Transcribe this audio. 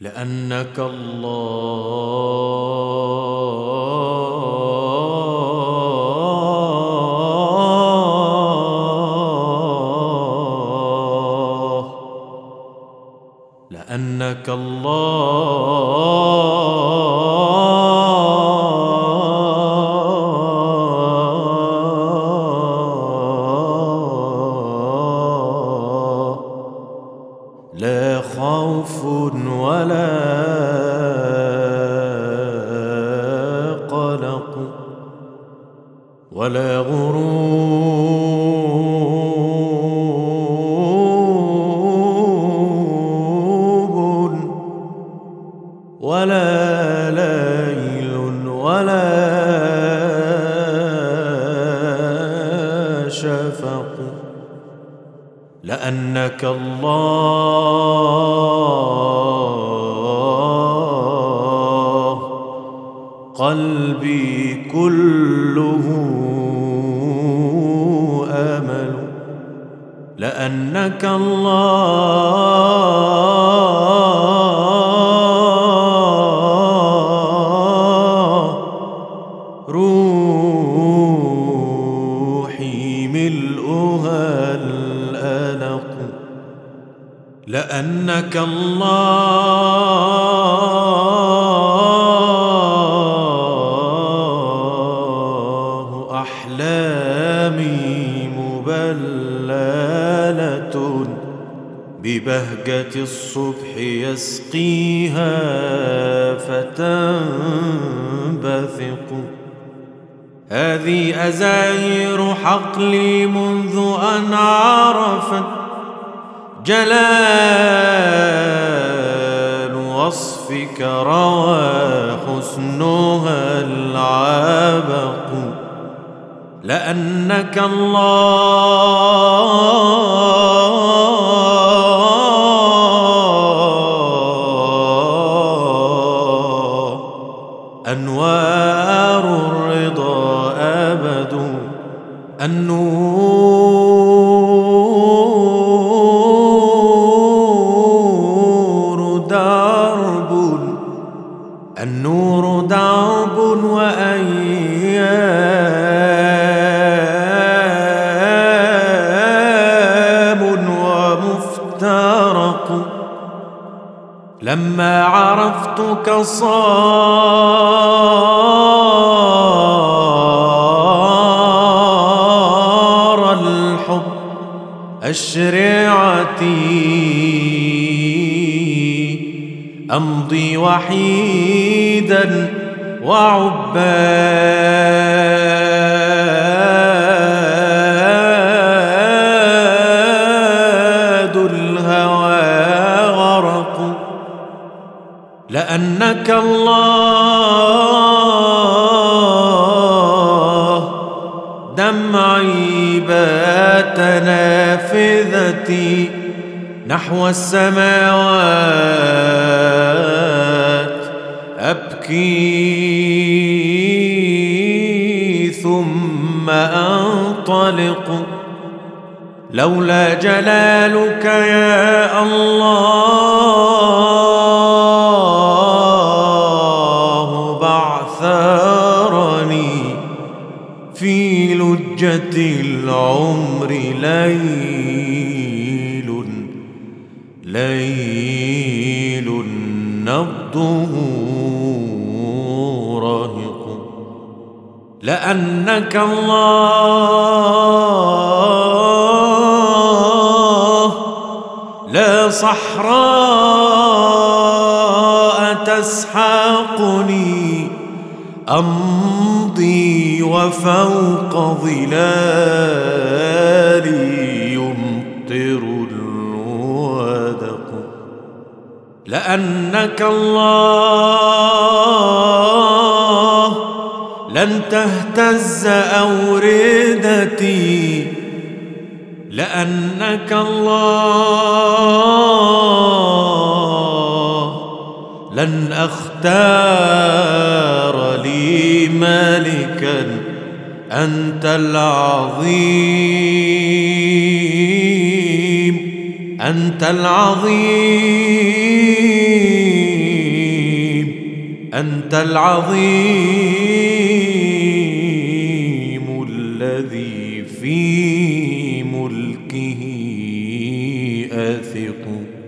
لأنك الله لأنك الله ولا قلق ولا غروب ولا ليل ولا شفق. لأنك الله قلبي كله أمل لأنك الله روحي ملؤها الألق لأنك الله مبللة ببهجة الصبح يسقيها فتنبثق. هذه أزاير حقلي منذ أن عرفت جلال وصفك روى حسنها لأنك الله. أنوار الرضا أبد. النور لما عرفتك صار الحب أشرعتي. أمضي وحيدا وعباد لأنك الله. دمعي بات نافذتي نحو السماوات. أبكي ثم أنطلق. لولا جلالك يا الله. بعثرني في لجة العمر ليل ليل نبضه راهق. لأنك الله لا صحراء تسحقني أمضي وفوق ظلالي يمطر الودق. لأنك الله لن تهتز أوردتي لأنك الله لن أختار أنت العظيم أنت العظيم أنت العظيم الذي في ملكه أثق.